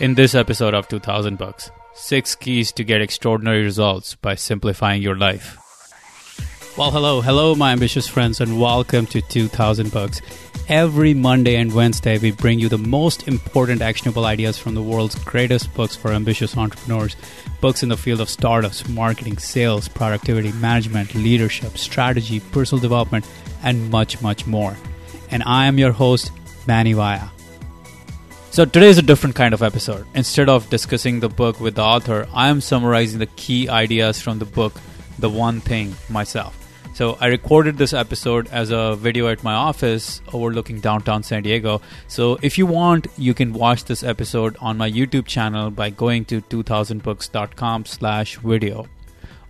In this episode of 2000 Books, 6 keys to get extraordinary results by simplifying your life. Well, hello, hello, my ambitious friends, and welcome to 2000 Books. Every Monday and Wednesday, we bring you the most important actionable ideas from the world's greatest books for ambitious entrepreneurs. Books in the field of startups, marketing, sales, productivity, management, leadership, strategy, personal development, and much, much more. And I am your host, Mani Vaya. So today is a different kind of episode. Instead of discussing the book with the author, I am summarizing the key ideas from the book, The One Thing, myself. So I recorded this episode as a video at my office overlooking downtown San Diego. So if you want, you can watch this episode on my YouTube channel by going to 2000books.com slash video.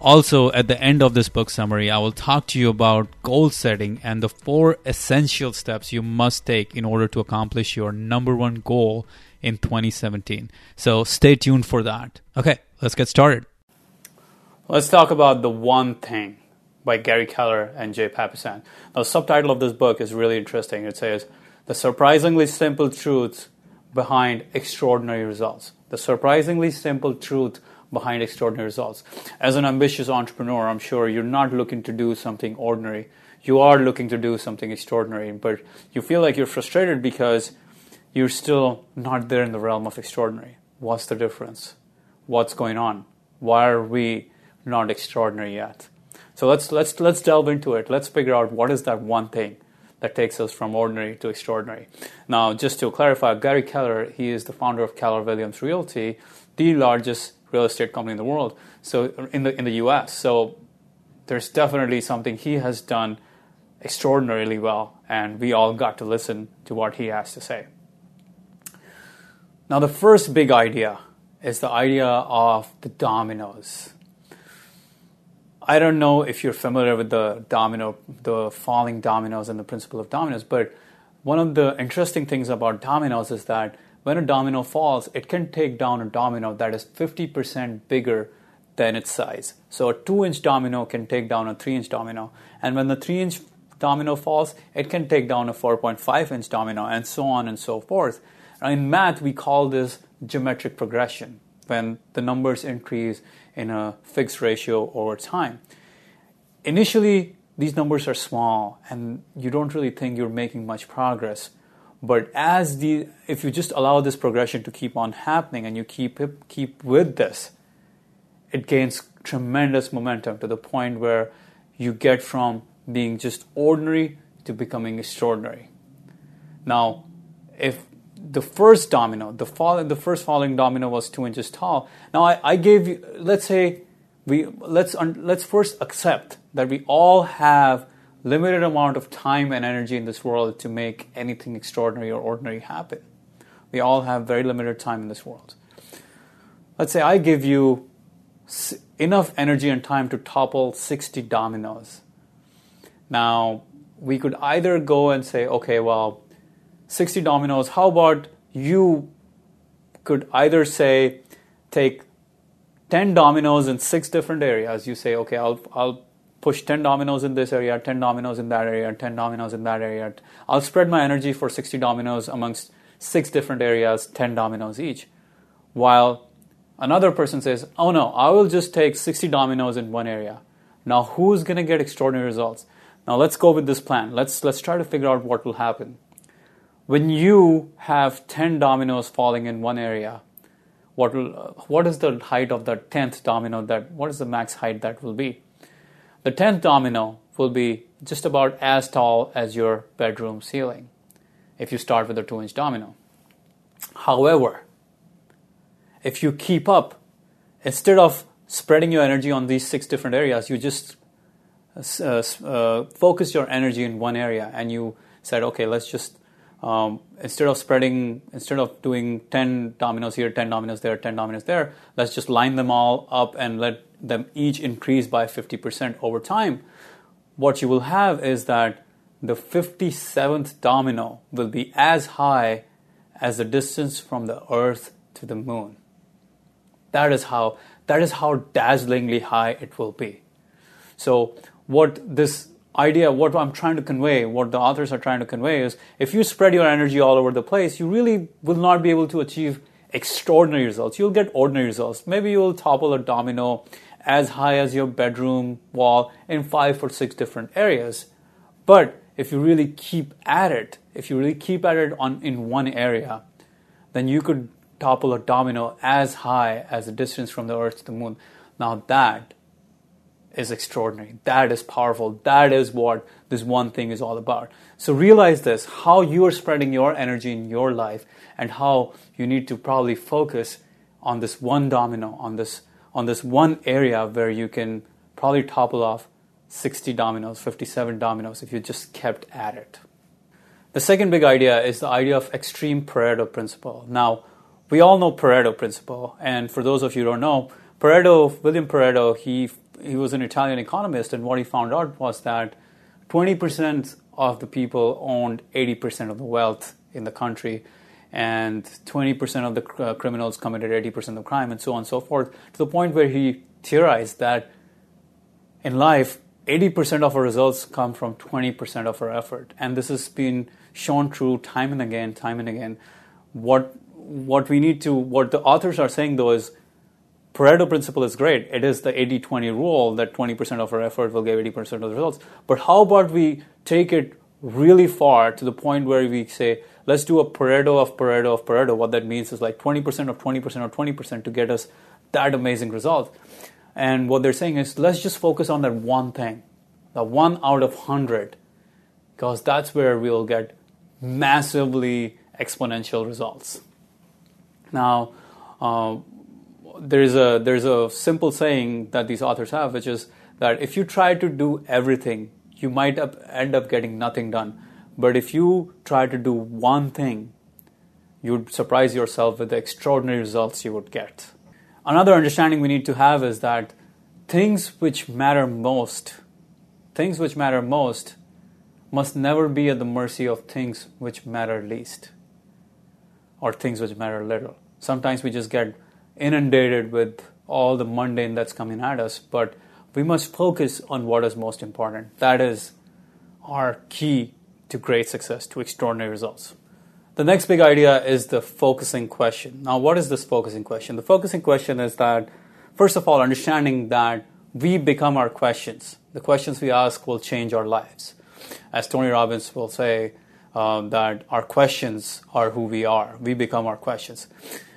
Also, at the end of this book summary, I will talk to you about goal setting and the four essential steps you must take in order to accomplish your number one goal in 2017. So stay tuned for that. Okay, let's get started. Let's talk about The One Thing by Gary Keller and Jay Papasan. The subtitle of this book is really interesting. It says, The Surprisingly Simple Truths Behind Extraordinary Results. The surprisingly simple truth behind extraordinary results. As an ambitious entrepreneur, I'm sure you're not looking to do something ordinary. You are looking to do something extraordinary, but you feel like you're frustrated because you're still not there in the realm of extraordinary. What's the difference? What's going on? Why are we not extraordinary yet? So let's let's let's delve into it. Let's figure out what is that one thing that takes us from ordinary to extraordinary. Now, just to clarify, Gary Keller, he is the founder of Keller Williams Realty, the largest real estate company in the world. So in the in the U.S. So there's definitely something he has done extraordinarily well, and we all got to listen to what he has to say. Now, the first big idea is the idea of the dominoes. I don't know if you're familiar with the domino, the falling dominoes and the principle of dominoes, but one of the interesting things about dominoes is that when a domino falls, it can take down a domino that is 50% bigger than its size. So a 2 inch domino can take down a 3 inch domino. And when the 3 inch domino falls, it can take down a 4.5 inch domino, and so on and so forth. In math, we call this geometric progression when the numbers increase in a fixed ratio over time. Initially, these numbers are small and you don't really think you're making much progress. But as the if you just allow this progression to keep on happening and you keep keep with this, it gains tremendous momentum to the point where you get from being just ordinary to becoming extraordinary. Now, if the first domino, the fall, the first falling domino was two inches tall. Now I, I gave you, let's say, we let's let's first accept that we all have limited amount of time and energy in this world to make anything extraordinary or ordinary happen. We all have very limited time in this world. Let's say I give you enough energy and time to topple 60 dominoes. Now, we could either go and say, okay, well, 60 dominoes, how about you could either say, take 10 dominoes in six different areas. You say, okay, I'll, I'll push 10 dominoes in this area, 10 dominoes in that area, 10 dominoes in that area. I'll spread my energy for 60 dominoes amongst six different areas, 10 dominoes each. While another person says, oh no, I will just take 60 dominoes in one area. Now, who's going to get extraordinary results? Now, let's go with this plan. Let's, let's try to figure out what will happen. When you have 10 dominoes falling in one area, what, will, what is the height of the 10th domino that, what is the max height that will be? The 10th domino will be just about as tall as your bedroom ceiling if you start with a 2 inch domino. However, if you keep up, instead of spreading your energy on these six different areas, you just uh, uh, focus your energy in one area and you said, okay, let's just, um, instead of spreading, instead of doing 10 dominoes here, 10 dominoes there, 10 dominoes there, let's just line them all up and let them each increase by 50% over time, what you will have is that the 57th domino will be as high as the distance from the earth to the moon. That is how that is how dazzlingly high it will be. So what this idea, what I'm trying to convey, what the authors are trying to convey is if you spread your energy all over the place, you really will not be able to achieve extraordinary results. You'll get ordinary results. Maybe you'll topple a domino as high as your bedroom wall in five or six different areas. But if you really keep at it, if you really keep at it on in one area, then you could topple a domino as high as the distance from the earth to the moon. Now that is extraordinary. That is powerful. That is what this one thing is all about. So realize this how you are spreading your energy in your life and how you need to probably focus on this one domino, on this on this one area where you can probably topple off 60 dominoes, 57 dominoes if you just kept at it. The second big idea is the idea of extreme Pareto principle. Now, we all know Pareto principle, and for those of you who don't know, Pareto, William Pareto, he he was an Italian economist, and what he found out was that 20% of the people owned 80% of the wealth in the country, and 20% of the uh, criminals committed 80% of the crime, and so on and so forth, to the point where he theorized that in life, 80% of our results come from 20% of our effort. And this has been shown true time and again, time and again. What, what we need to, what the authors are saying though is Pareto principle is great. It is the 80 20 rule that 20% of our effort will give 80% of the results. But how about we take it really far to the point where we say, let's do a Pareto of Pareto of Pareto. What that means is like 20% of 20% of 20% to get us that amazing result. And what they're saying is, let's just focus on that one thing, the one out of 100, because that's where we'll get massively exponential results. Now, uh, there's a there's a simple saying that these authors have, which is that if you try to do everything, you might end up getting nothing done. But if you try to do one thing, you'd surprise yourself with the extraordinary results you would get. Another understanding we need to have is that things which matter most, things which matter most, must never be at the mercy of things which matter least or things which matter little. Sometimes we just get inundated with all the mundane that's coming at us, but we must focus on what is most important. That is our key to great success, to extraordinary results. The next big idea is the focusing question. Now, what is this focusing question? The focusing question is that, first of all, understanding that we become our questions. The questions we ask will change our lives. As Tony Robbins will say, um, that our questions are who we are. We become our questions.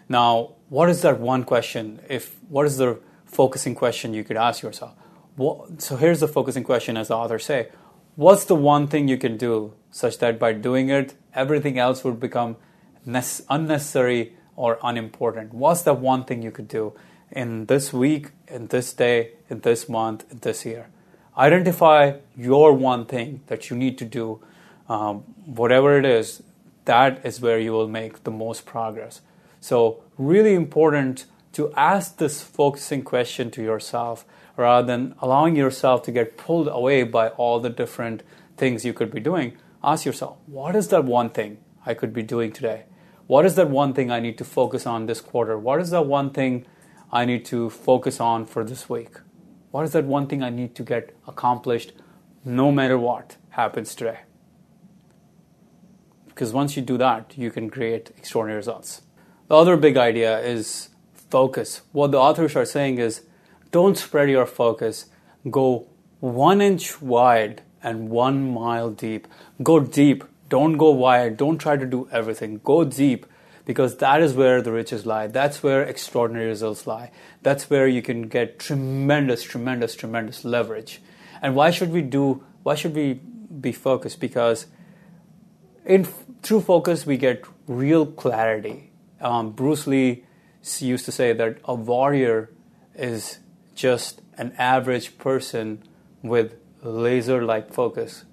Now, what is that one question? If what is the focusing question you could ask yourself? What, so here's the focusing question, as the authors say: What's the one thing you can do such that by doing it, everything else would become unnecessary or unimportant? What's that one thing you could do in this week, in this day, in this month, in this year? Identify your one thing that you need to do. Um, whatever it is, that is where you will make the most progress. So, really important to ask this focusing question to yourself rather than allowing yourself to get pulled away by all the different things you could be doing. Ask yourself, what is that one thing I could be doing today? What is that one thing I need to focus on this quarter? What is that one thing I need to focus on for this week? What is that one thing I need to get accomplished no matter what happens today? Because once you do that, you can create extraordinary results. The other big idea is focus. What the authors are saying is don't spread your focus, go one inch wide and one mile deep. Go deep, don't go wide, don't try to do everything. Go deep because that is where the riches lie. That's where extraordinary results lie. That's where you can get tremendous, tremendous, tremendous leverage. And why should we do, why should we be focused? Because in through focus, we get real clarity um, Bruce Lee used to say that a warrior is just an average person with laser like focus.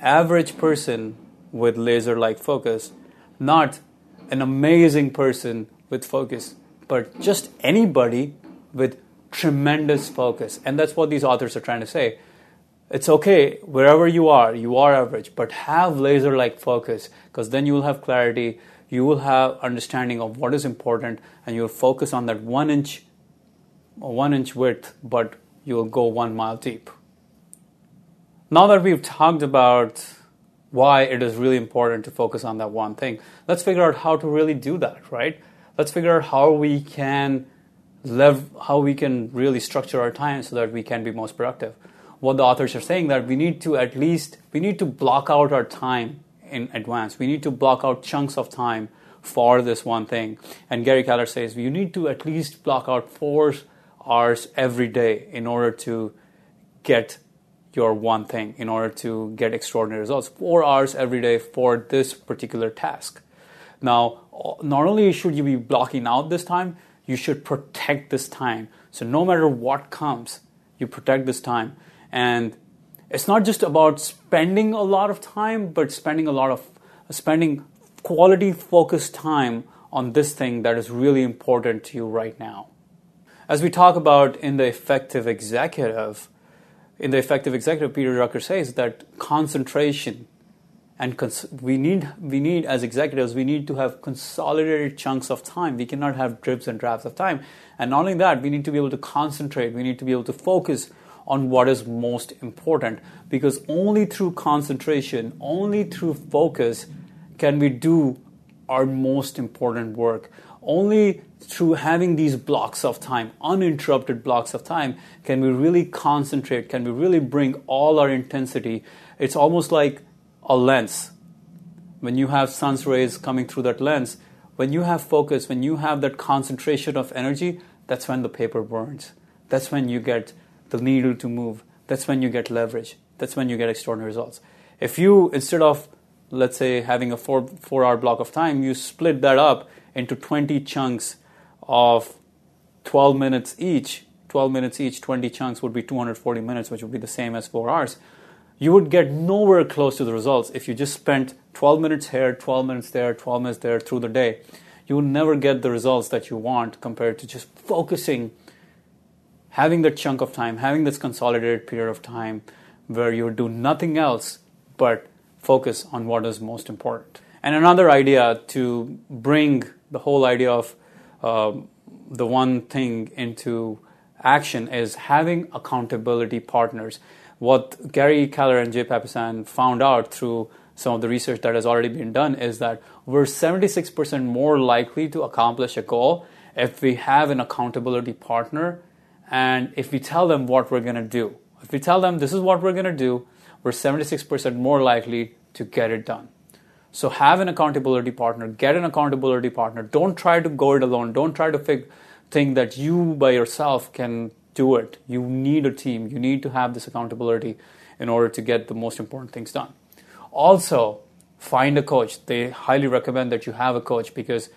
Average person with laser like focus, not an amazing person with focus, but just anybody with tremendous focus. And that's what these authors are trying to say. It's okay, wherever you are, you are average, but have laser like focus because then you will have clarity you will have understanding of what is important and you'll focus on that one inch one inch width but you'll go one mile deep now that we've talked about why it is really important to focus on that one thing let's figure out how to really do that right let's figure out how we can lev- how we can really structure our time so that we can be most productive. What the authors are saying that we need to at least we need to block out our time in advance. We need to block out chunks of time for this one thing. And Gary Keller says you need to at least block out four hours every day in order to get your one thing, in order to get extraordinary results. Four hours every day for this particular task. Now, not only should you be blocking out this time, you should protect this time. So, no matter what comes, you protect this time. And it's not just about spending a lot of time, but spending a lot of spending quality focused time on this thing that is really important to you right now. As we talk about in the effective executive, in the effective executive, Peter Drucker says that concentration and cons- we need we need as executives we need to have consolidated chunks of time. We cannot have drips and drabs of time. And not only that, we need to be able to concentrate. We need to be able to focus on what is most important because only through concentration, only through focus can we do our most important work. Only through having these blocks of time, uninterrupted blocks of time, can we really concentrate, can we really bring all our intensity. It's almost like a lens. When you have sun's rays coming through that lens, when you have focus, when you have that concentration of energy, that's when the paper burns. That's when you get the needle to move. That's when you get leverage. That's when you get extraordinary results. If you, instead of let's say having a four four hour block of time, you split that up into 20 chunks of 12 minutes each. 12 minutes each, 20 chunks would be 240 minutes, which would be the same as four hours. You would get nowhere close to the results if you just spent 12 minutes here, 12 minutes there, 12 minutes there through the day. You will never get the results that you want compared to just focusing, having that chunk of time, having this consolidated period of time where you do nothing else but focus on what is most important. And another idea to bring the whole idea of uh, the one thing into action is having accountability partners. What Gary Keller and Jay Papasan found out through some of the research that has already been done is that we're 76% more likely to accomplish a goal if we have an accountability partner and if we tell them what we're going to do. If we tell them this is what we're going to do, we're 76% more likely to get it done. So have an accountability partner, get an accountability partner. Don't try to go it alone. Don't try to fig- think that you by yourself can do it. You need a team. You need to have this accountability in order to get the most important things done. Also, find a coach. They highly recommend that you have a coach because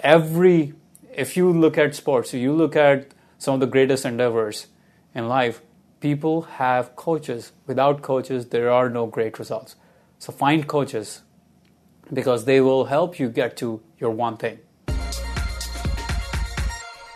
every if you look at sports, if you look at some of the greatest endeavors in life, people have coaches. Without coaches, there are no great results. So find coaches because they will help you get to your one thing.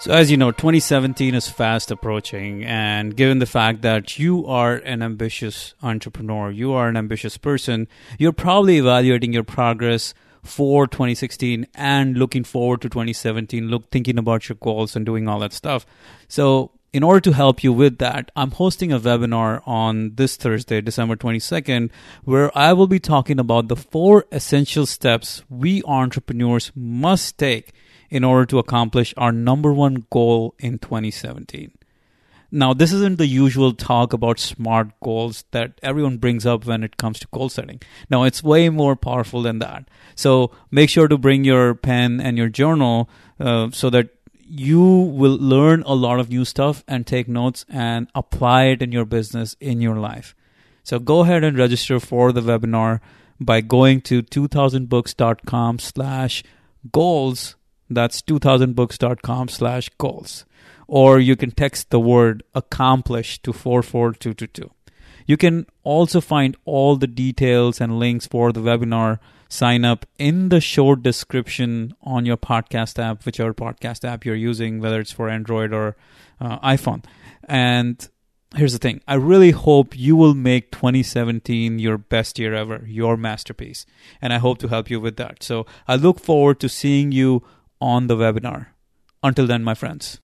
So, as you know, 2017 is fast approaching, and given the fact that you are an ambitious entrepreneur, you are an ambitious person, you're probably evaluating your progress for 2016 and looking forward to 2017, look thinking about your goals and doing all that stuff. So, in order to help you with that, I'm hosting a webinar on this Thursday, December 22nd, where I will be talking about the four essential steps we entrepreneurs must take in order to accomplish our number one goal in 2017. Now, this isn't the usual talk about SMART goals that everyone brings up when it comes to goal setting. Now, it's way more powerful than that. So make sure to bring your pen and your journal uh, so that you will learn a lot of new stuff and take notes and apply it in your business, in your life. So go ahead and register for the webinar by going to 2000books.com slash goals. That's 2000books.com slash goals. Or you can text the word accomplish to 44222. You can also find all the details and links for the webinar sign up in the short description on your podcast app, whichever podcast app you're using, whether it's for Android or uh, iPhone. And here's the thing I really hope you will make 2017 your best year ever, your masterpiece. And I hope to help you with that. So I look forward to seeing you on the webinar. Until then, my friends.